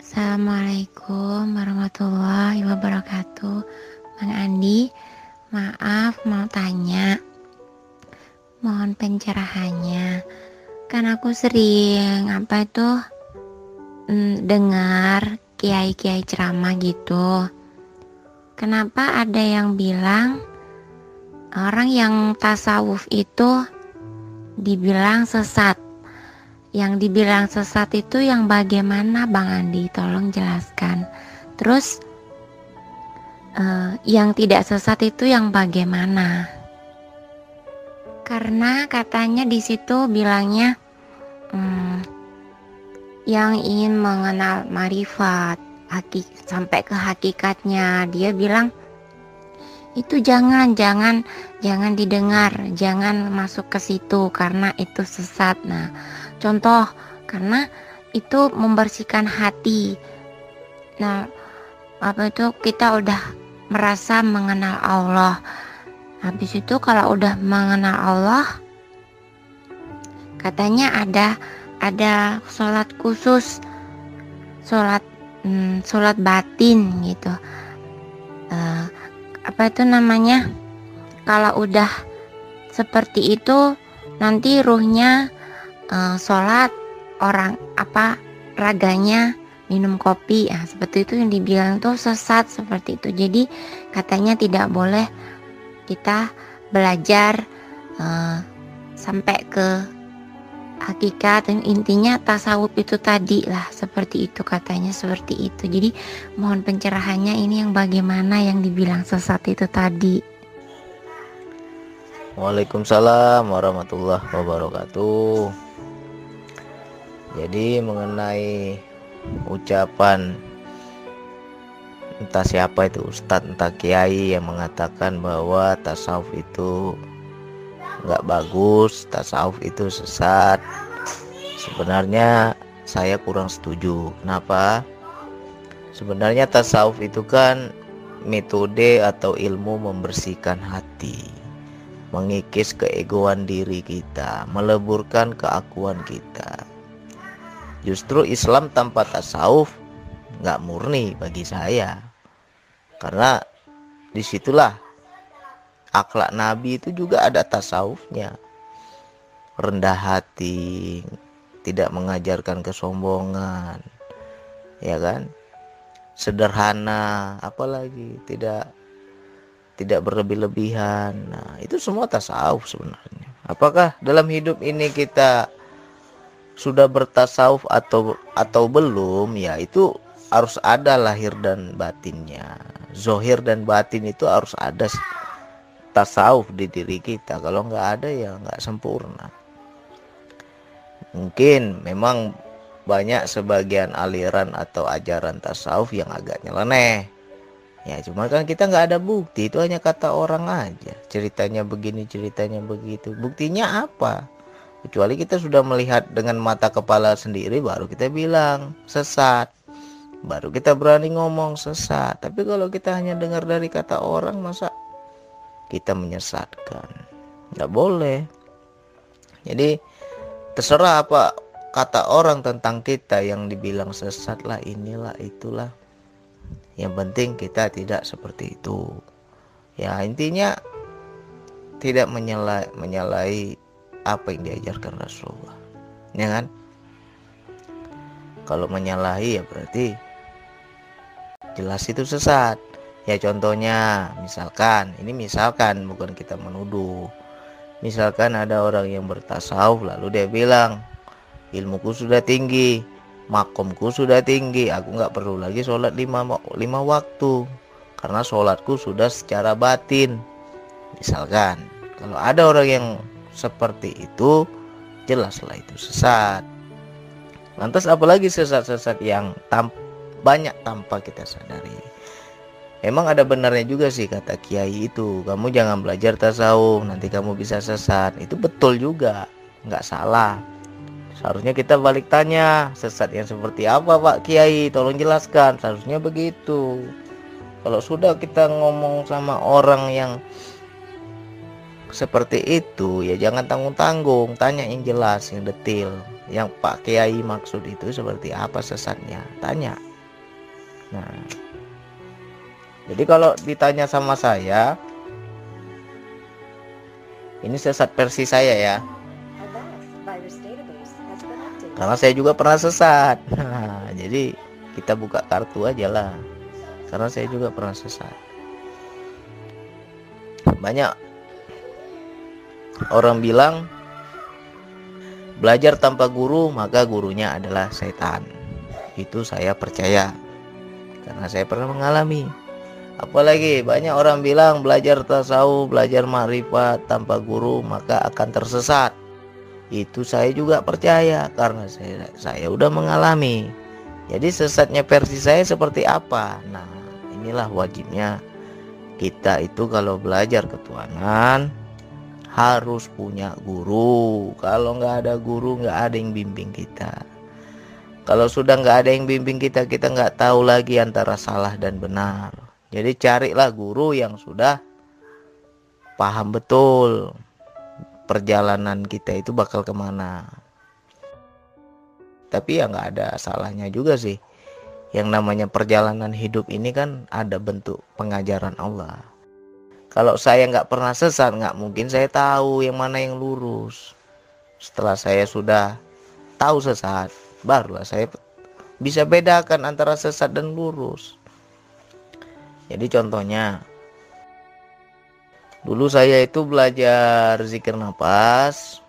Assalamualaikum warahmatullahi wabarakatuh. Bang Andi Maaf mau tanya. Mohon pencerahannya. Kan aku sering Apa itu mm, Dengar Kiai-kiai ceramah gitu. Kenapa ada yang bilang Orang yang tasawuf itu Dibilang sesat yang dibilang sesat itu yang bagaimana Bang Andi? Tolong jelaskan. Terus uh, yang tidak sesat itu yang bagaimana? Karena katanya di situ bilangnya um, yang ingin mengenal marifat hakik sampai ke hakikatnya. Dia bilang itu jangan jangan jangan didengar jangan masuk ke situ karena itu sesat. Nah contoh karena itu membersihkan hati. Nah apa itu? Kita udah merasa mengenal Allah. Habis itu kalau udah mengenal Allah katanya ada ada sholat khusus sholat hmm, sholat batin gitu. Uh, apa itu namanya? Kalau udah seperti itu nanti ruhnya uh, sholat orang apa raganya minum kopi. Ya seperti itu yang dibilang tuh sesat seperti itu. Jadi katanya tidak boleh kita belajar uh, sampai ke hakikat. Dan intinya tasawuf itu tadi lah seperti itu katanya seperti itu. Jadi mohon pencerahannya ini yang bagaimana yang dibilang sesat itu tadi. Waalaikumsalam warahmatullahi wabarakatuh jadi mengenai ucapan entah siapa itu ustadz entah kiai yang mengatakan bahwa tasawuf itu nggak bagus tasawuf itu sesat. Sebenarnya saya kurang setuju. Kenapa? Sebenarnya tasawuf itu kan metode atau ilmu membersihkan hati mengikis keegoan diri kita meleburkan keakuan kita justru Islam tanpa tasawuf nggak murni bagi saya. Karena di situlah akhlak Nabi itu juga ada tasawufnya. Rendah hati tidak mengajarkan kesombongan ya kan? Sederhana apalagi tidak tidak berlebih-lebihan. Nah itu semua tasawuf sebenarnya. Apakah dalam hidup ini kita sudah bertasawuf atau atau belum ya itu harus ada lahir dan batinnya. Zohir dan batin itu harus ada tasawuf di diri kita. Kalau nggak ada ya nggak sempurna. Mungkin memang banyak sebagian aliran atau ajaran tasawuf yang agak nyeleneh. Ya cuma kan kita nggak ada bukti itu hanya kata orang aja. Ceritanya begini ceritanya begitu. Buktinya apa kecuali kita sudah melihat dengan mata kepala sendiri baru kita bilang sesat. Baru kita berani ngomong sesat. Tapi kalau kita hanya dengar dari kata orang masa kita menyesatkan? Nggak boleh. Jadi terserah apa kata orang tentang kita yang dibilang sesat lah inilah itulah. Yang penting kita tidak seperti itu. Ya intinya tidak menyalahi apa yang diajarkan Rasulullah ya kan kalau menyalahi ya berarti jelas itu sesat Ya contohnya misalkan ini misalkan bukan kita menuduh. Misalkan ada orang yang bertasawuf lalu dia bilang ilmuku sudah tinggi, makomku sudah tinggi, aku nggak perlu lagi sholat lima, lima waktu karena sholatku sudah secara batin. Misalkan kalau ada orang yang seperti itu jelaslah itu sesat. Lantas apalagi sesat-sesat yang tam banyak tanpa kita sadari. Emang ada benarnya juga sih kata kiai itu Kamu jangan belajar tasawuf Nanti kamu bisa sesat. Itu betul juga Nggak salah. Seharusnya kita balik tanya Sesat yang seperti apa pak kiai? Tolong jelaskan. Seharusnya begitu. Kalau sudah kita ngomong sama orang yang Seperti itu Ya jangan tanggung-tanggung Tanya yang jelas Yang detil Yang pak kiai maksud itu seperti apa sesatnya Tanya Nah, jadi kalau ditanya sama saya, ini sesat versi saya ya. Karena saya juga pernah sesat. Nah, jadi kita buka kartu aja lah. Karena saya juga pernah sesat. Banyak orang bilang belajar tanpa guru maka gurunya adalah setan. Itu saya percaya. Karena saya pernah mengalami. Apalagi banyak orang bilang belajar tasawuf, belajar makrifat tanpa guru maka akan tersesat. Itu saya juga percaya karena saya saya udah mengalami. Jadi sesatnya versi saya seperti apa? Nah, inilah wajibnya kita itu kalau belajar ketuhanan harus punya guru. Kalau nggak ada guru nggak ada yang bimbing kita. Kalau sudah nggak ada yang bimbing kita, kita nggak tahu lagi antara salah dan benar. Jadi carilah guru yang sudah paham betul perjalanan kita itu bakal ke mana. Tapi ya nggak ada salahnya juga sih. Yang namanya perjalanan hidup ini kan ada bentuk pengajaran Allah. Kalau saya nggak pernah sesat, nggak mungkin saya tahu yang mana yang lurus. Setelah saya sudah tahu sesat, barulah saya bisa bedakan antara sesat dan lurus. Jadi contohnya Dulu saya itu belajar zikir nafas.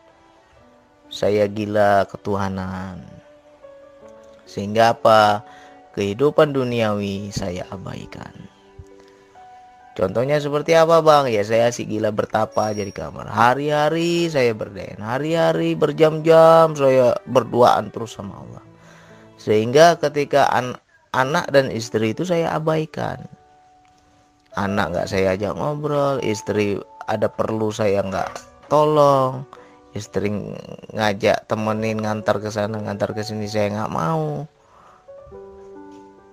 Saya gila ketuhanan. Sehingga apa? Kehidupan duniawi saya abaikan. Contohnya seperti apa bang? Ya saya sih gila bertapa jadi kamar. Hari-hari saya berden. Hari-hari berjam-jam saya berduaan terus sama Allah. Sehingga ketika an anak dan istri itu saya abaikan anak nggak saya ajak ngobrol istri ada perlu saya nggak tolong istri ngajak temenin ngantar ke sana ngantar ke sini saya nggak mau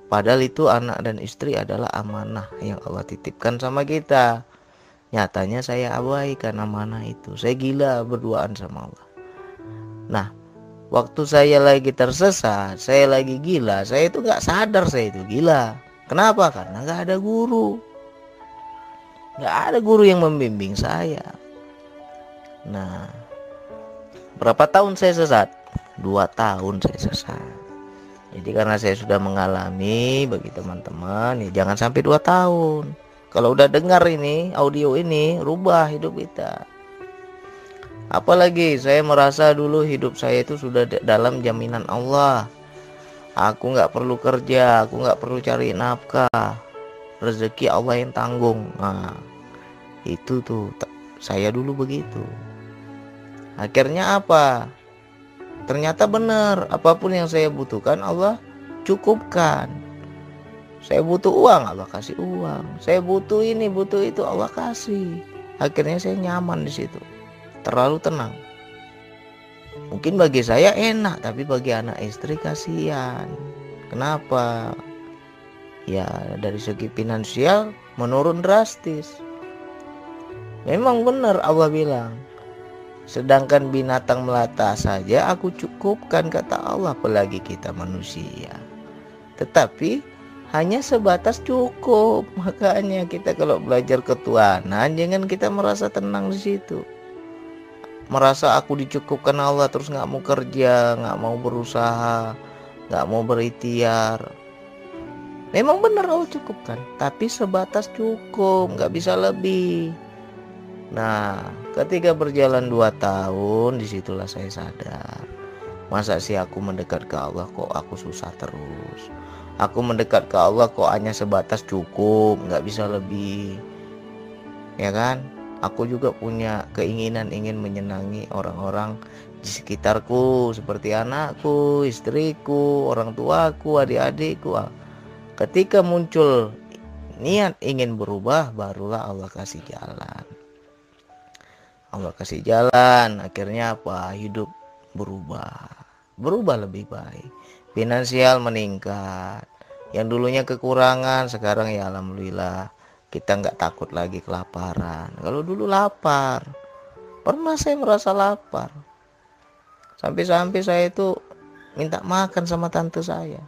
padahal itu anak dan istri adalah amanah yang Allah titipkan sama kita. Nyatanya saya abaikan amanah itu. Saya gila berduaan sama Allah. Nah waktu saya lagi tersesat saya lagi gila saya itu nggak sadar saya itu gila. Kenapa? Karena nggak ada guru. Nggak ada guru yang membimbing saya. Nah berapa tahun saya sesat? Dua tahun saya sesat jadi karena saya sudah mengalami bagi teman-teman ya jangan sampai dua tahun. Kalau udah dengar ini audio ini rubah hidup kita. Apalagi saya merasa dulu hidup saya itu sudah dalam jaminan Allah. Aku nggak perlu kerja aku nggak perlu cari nafkah. Rezeki Allah yang tanggung. Nah itu tuh saya dulu begitu. Akhirnya apa ternyata benar apa pun yang saya butuhkan Allah cukupkan. Saya butuh uang Allah kasih uang. Saya butuh ini butuh itu Allah kasih. Akhirnya saya nyaman di situ. Terlalu tenang. Mungkin bagi saya enak tapi bagi anak istri kasihan. Kenapa? Ya dari segi finansial menurun drastis. Memang benar Allah bilang sedangkan binatang melata saja aku cukupkan kata Allah apalagi kita manusia. Tetapi hanya sebatas cukup. Makanya kita kalau belajar ketuhanan jangan kita merasa tenang di situ. Merasa aku dicukupkan Allah terus nggak mau kerja nggak mau berusaha nggak mau berikhtiar. Memang benar Allah cukupkan, tapi sebatas cukup, nggak bisa lebih. Nah, ketika berjalan dua tahun, di situlah saya sadar. Masa sih aku mendekat ke Allah kok aku susah terus. Aku mendekat ke Allah kok hanya sebatas cukup, nggak bisa lebih. Ya kan? Aku juga punya keinginan ingin menyenangi orang-orang di sekitarku seperti anakku, istriku, orang tuaku, adik-adikku Ketika muncul niat ingin berubah, barulah Allah kasih jalan. Allah kasih jalan, akhirnya apa? Hidup berubah. Berubah lebih baik. Finansial meningkat. Yang dulunya kekurangan, sekarang ya alhamdulillah kita nggak takut lagi kelaparan. Kalau dulu lapar, pernah saya merasa lapar. Sampai-sampai saya itu minta makan sama tante saya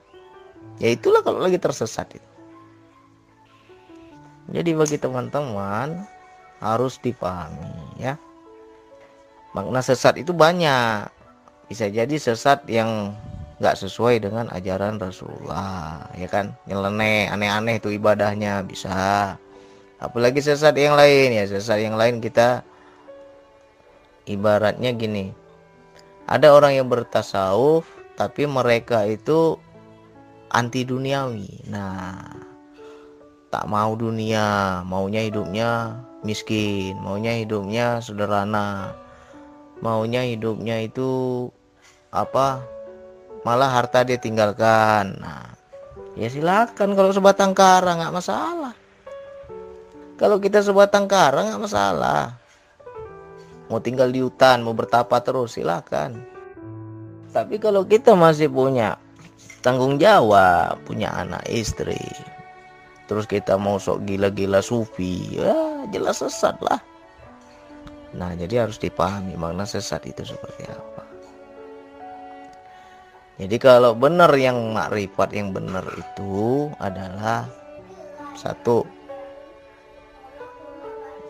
ya itulah kalau lagi tersesat itu jadi bagi teman-teman harus dipahami ya makna sesat itu banyak. Bisa jadi sesat yang nggak sesuai dengan ajaran Rasulullah ya kan? Nyeleneh aneh-aneh itu ibadahnya bisa. Apalagi sesat yang lain ya. Sesat yang lain kita ibaratnya gini. Ada orang yang bertasawuf tapi mereka itu anti duniawi nah tak mau dunia maunya hidupnya miskin maunya hidupnya sederhana maunya hidupnya itu apa? Malah harta dia tinggalkan. Nah ya silakan kalau sebatang kara nggak masalah. Kalau kita sebatang kara nggak masalah. Mau tinggal di hutan mau bertapa terus silakan. Tapi kalau kita masih punya tanggung jawab punya anak istri terus kita mau sok gila-gila sufi ya jelas sesat lah nah jadi harus dipahami makna sesat itu seperti apa jadi kalau benar yang makrifat yang benar itu adalah satu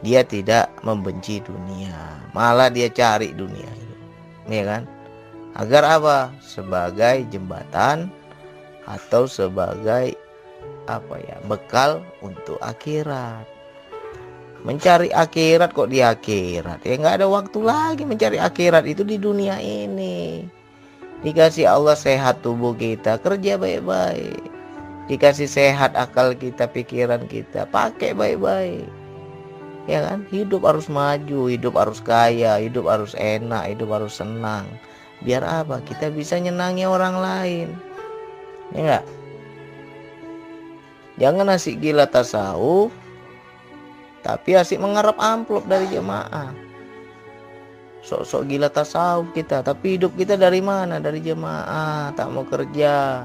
dia tidak membenci dunia, malah dia cari dunia itu. Ya kan? Agar apa? Sebagai jembatan atau sebagai apa ya? bekal untuk akhirat. Mencari akhirat kok di akhirat? Ya nggak ada waktu lagi mencari akhirat itu di dunia ini Dikasih Allah sehat tubuh kita, kerja baik-baik. Dikasih sehat akal kita, pikiran kita, pakai baik-baik. Ya kan? Hidup harus maju, hidup harus kaya, hidup harus enak, hidup harus senang. Biar apa? Kita bisa nyenangi orang lain. Ya enggak? Jangan asik gila tasawuf, tapi asik mengharap amplop dari jemaah. Sok-sok gila tasawuf kita tapi hidup kita dari mana? Dari jemaah tak mau kerja.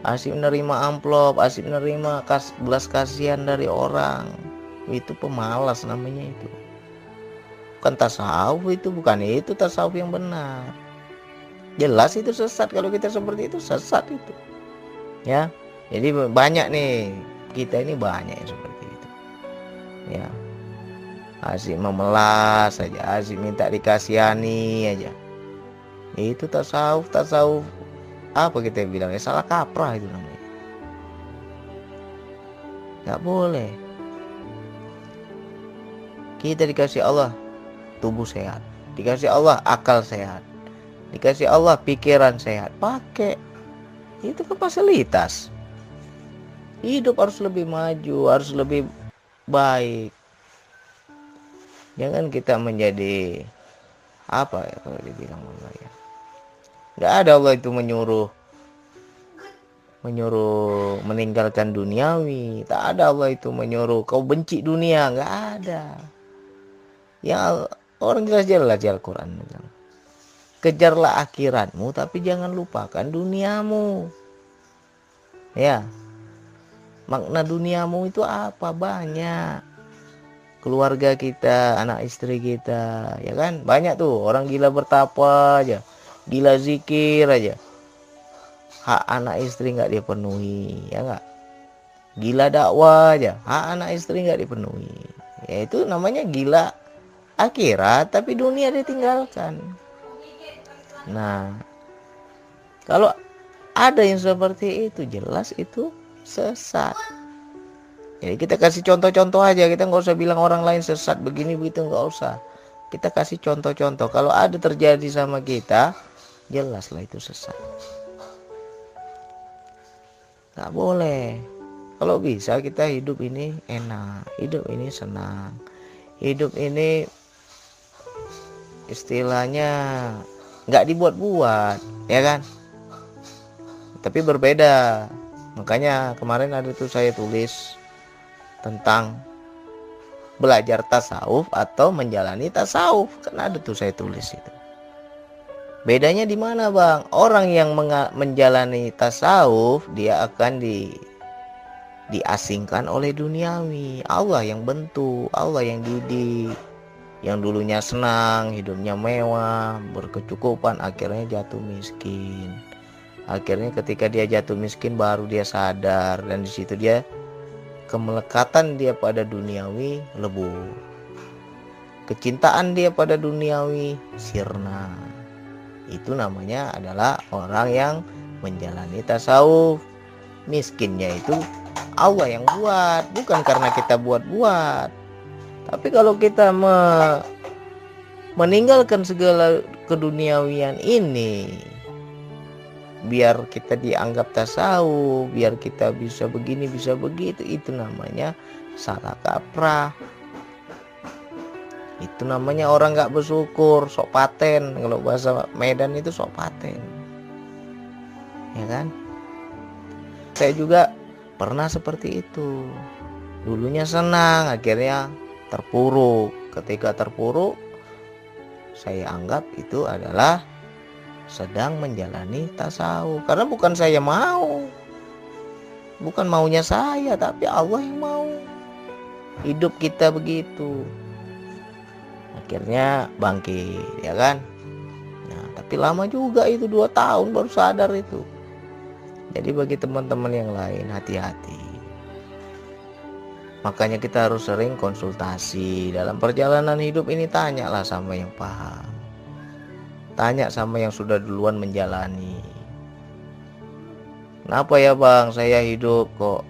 Asik menerima amplop asik menerima kas belas kasihan dari orang. Itu pemalas namanya itu. Bukan tasawuf itu bukan itu tasawuf yang benar. Jelas itu sesat kalau kita seperti itu sesat itu. Ya jadi banyak nih kita ini banyak yang seperti ya. Asik memelas saja asik minta dikasihani aja. Itu tasawuf tasawuf. Apa kita bilang ya? Salah kaprah itu namanya. Nggak boleh. Kita dikasih Allah tubuh sehat. Dikasih Allah akal sehat. Dikasih Allah pikiran sehat. Pakai. Itu kan fasilitas. Hidup harus lebih maju harus lebih baik. Jangan kita menjadi apa ya kalau dibilang Allah ya nggak ada Allah itu menyuruh menyuruh meninggalkan duniawi. Tak ada Allah itu menyuruh kau benci dunia. Nggak ada. Ya orang jelas-jelas di Al-Quran kejarlah akhiratmu tapi jangan lupakan duniamu. Ya makna duniamu itu apa banyak keluarga kita, anak istri kita, ya kan? Banyak tuh orang gila bertapa aja, gila zikir aja. Hak anak istri nggak dipenuhi, ya nggak? Gila dakwah aja, hak anak istri nggak dipenuhi. Ya itu namanya gila akhirat, tapi dunia ditinggalkan. Nah, kalau ada yang seperti itu, jelas itu sesat. Jadi kita kasih contoh-contoh aja, kita nggak usah bilang orang lain sesat begini begitu nggak usah. Kita kasih contoh-contoh. Kalau ada terjadi sama kita, jelaslah itu sesat. Nggak boleh. Kalau bisa kita hidup ini enak, hidup ini senang, hidup ini istilahnya nggak dibuat-buat, ya kan? Tapi berbeda. Makanya kemarin ada tuh saya tulis tentang belajar tasawuf atau menjalani tasawuf. Kan ada tuh saya tulis itu. Bedanya di mana bang? Orang yang menjalani tasawuf dia akan di diasingkan oleh duniawi. Allah yang bentuk Allah yang didik yang dulunya senang hidupnya mewah berkecukupan akhirnya jatuh miskin akhirnya ketika dia jatuh miskin baru dia sadar. Dan di situ dia kemelekatan dia pada duniawi lebur kecintaan dia pada duniawi sirna. Itu namanya adalah orang yang menjalani tasawuf. Miskinnya itu Allah yang buat bukan karena kita buat-buat. Tapi kalau kita me meninggalkan segala keduniawian ini biar kita dianggap tasawuf, biar kita bisa begini, bisa begitu, itu namanya salah kaprah. Itu namanya orang nggak bersyukur, sok paten. Kalau bahasa Medan itu sok paten. Ya kan? Saya juga pernah seperti itu. Dulunya senang, akhirnya terpuruk. Ketika terpuruk, saya anggap itu adalah sedang menjalani tasawuf. Karena bukan saya mau. Bukan maunya saya tapi Allah yang mau. Hidup kita begitu. Akhirnya bangkit ya kan? Nah tapi lama juga itu dua tahun baru sadar itu. Jadi bagi teman-teman yang lain hati-hati. Makanya kita harus sering konsultasi. Dalam perjalanan hidup ini tanyalah sama yang paham Tanya sama yang sudah duluan menjalani. Kenapa ya bang saya hidup kok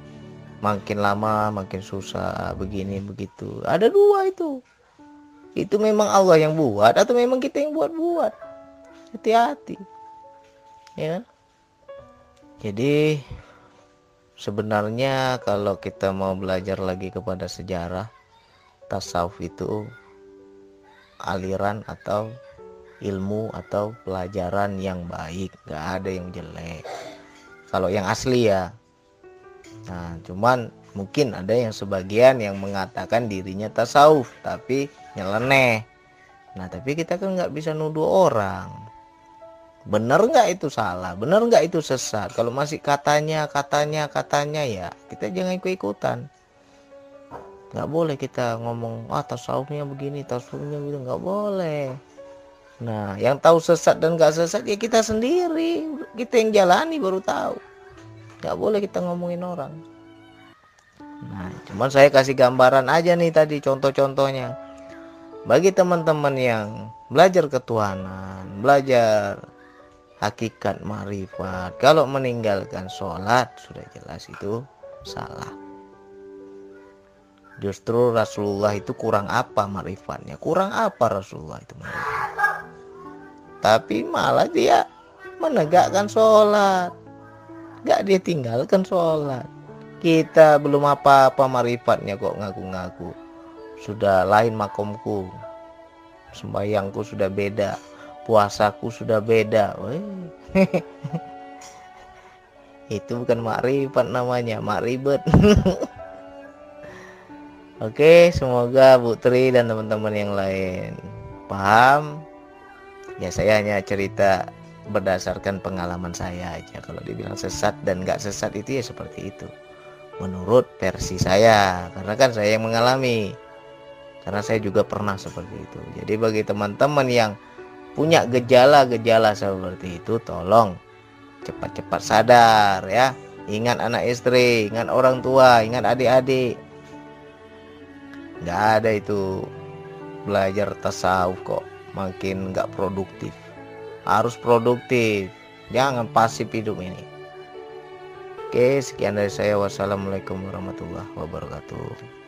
makin lama makin susah begini begitu. Ada dua itu. Itu memang Allah yang buat atau memang kita yang buat-buat. Hati-hati. Ya kan? Jadi sebenarnya kalau kita mau belajar lagi kepada sejarah tasawuf itu aliran atau ilmu atau pelajaran yang baik. Nggak ada yang jelek. Kalau yang asli ya. Nah cuman mungkin ada yang sebagian yang mengatakan dirinya tasawuf tapi nyeleneh. Nah tapi kita kan nggak bisa nuduh orang. Bener nggak itu salah? Bener nggak itu sesat? Kalau masih katanya katanya katanya ya kita jangan ikut ikutan nggak boleh kita ngomong ah tasawufnya begini tasawufnya begitu. Nggak boleh Nah, yang tahu sesat dan gak sesat ya kita sendiri. Kita yang jalani baru tahu. Gak boleh kita ngomongin orang. Nah, cuman saya kasih gambaran aja nih tadi contoh-contohnya. Bagi teman-teman yang belajar ketuhanan, belajar hakikat marifat, kalau meninggalkan sholat sudah jelas itu salah. Justru Rasulullah itu kurang apa marifatnya? Kurang apa Rasulullah itu marifat? Tapi malah dia menegakkan sholat. Gak dia tinggalkan sholat. Kita belum apa-apa marifatnya kok ngaku-ngaku. Sudah lain makomku. Sembayangku sudah beda. Puasaku sudah beda. Itu bukan makrifat namanya makribet. Oke, semoga Bu Tri dan teman-teman yang lain paham ya saya hanya cerita berdasarkan pengalaman saya aja. Kalau dibilang sesat dan nggak sesat itu ya seperti itu. Menurut versi saya karena kan saya yang mengalami. Karena saya juga pernah seperti itu. Jadi bagi teman-teman yang punya gejala-gejala seperti itu tolong cepat-cepat sadar ya. Ingat anak istri ingat orang tua ingat adik-adik. Nggak ada itu belajar tasawuf kok makin nggak produktif. Harus produktif. Jangan pasif hidup ini. Oke sekian dari saya. Wassalamualaikum warahmatullahi wabarakatuh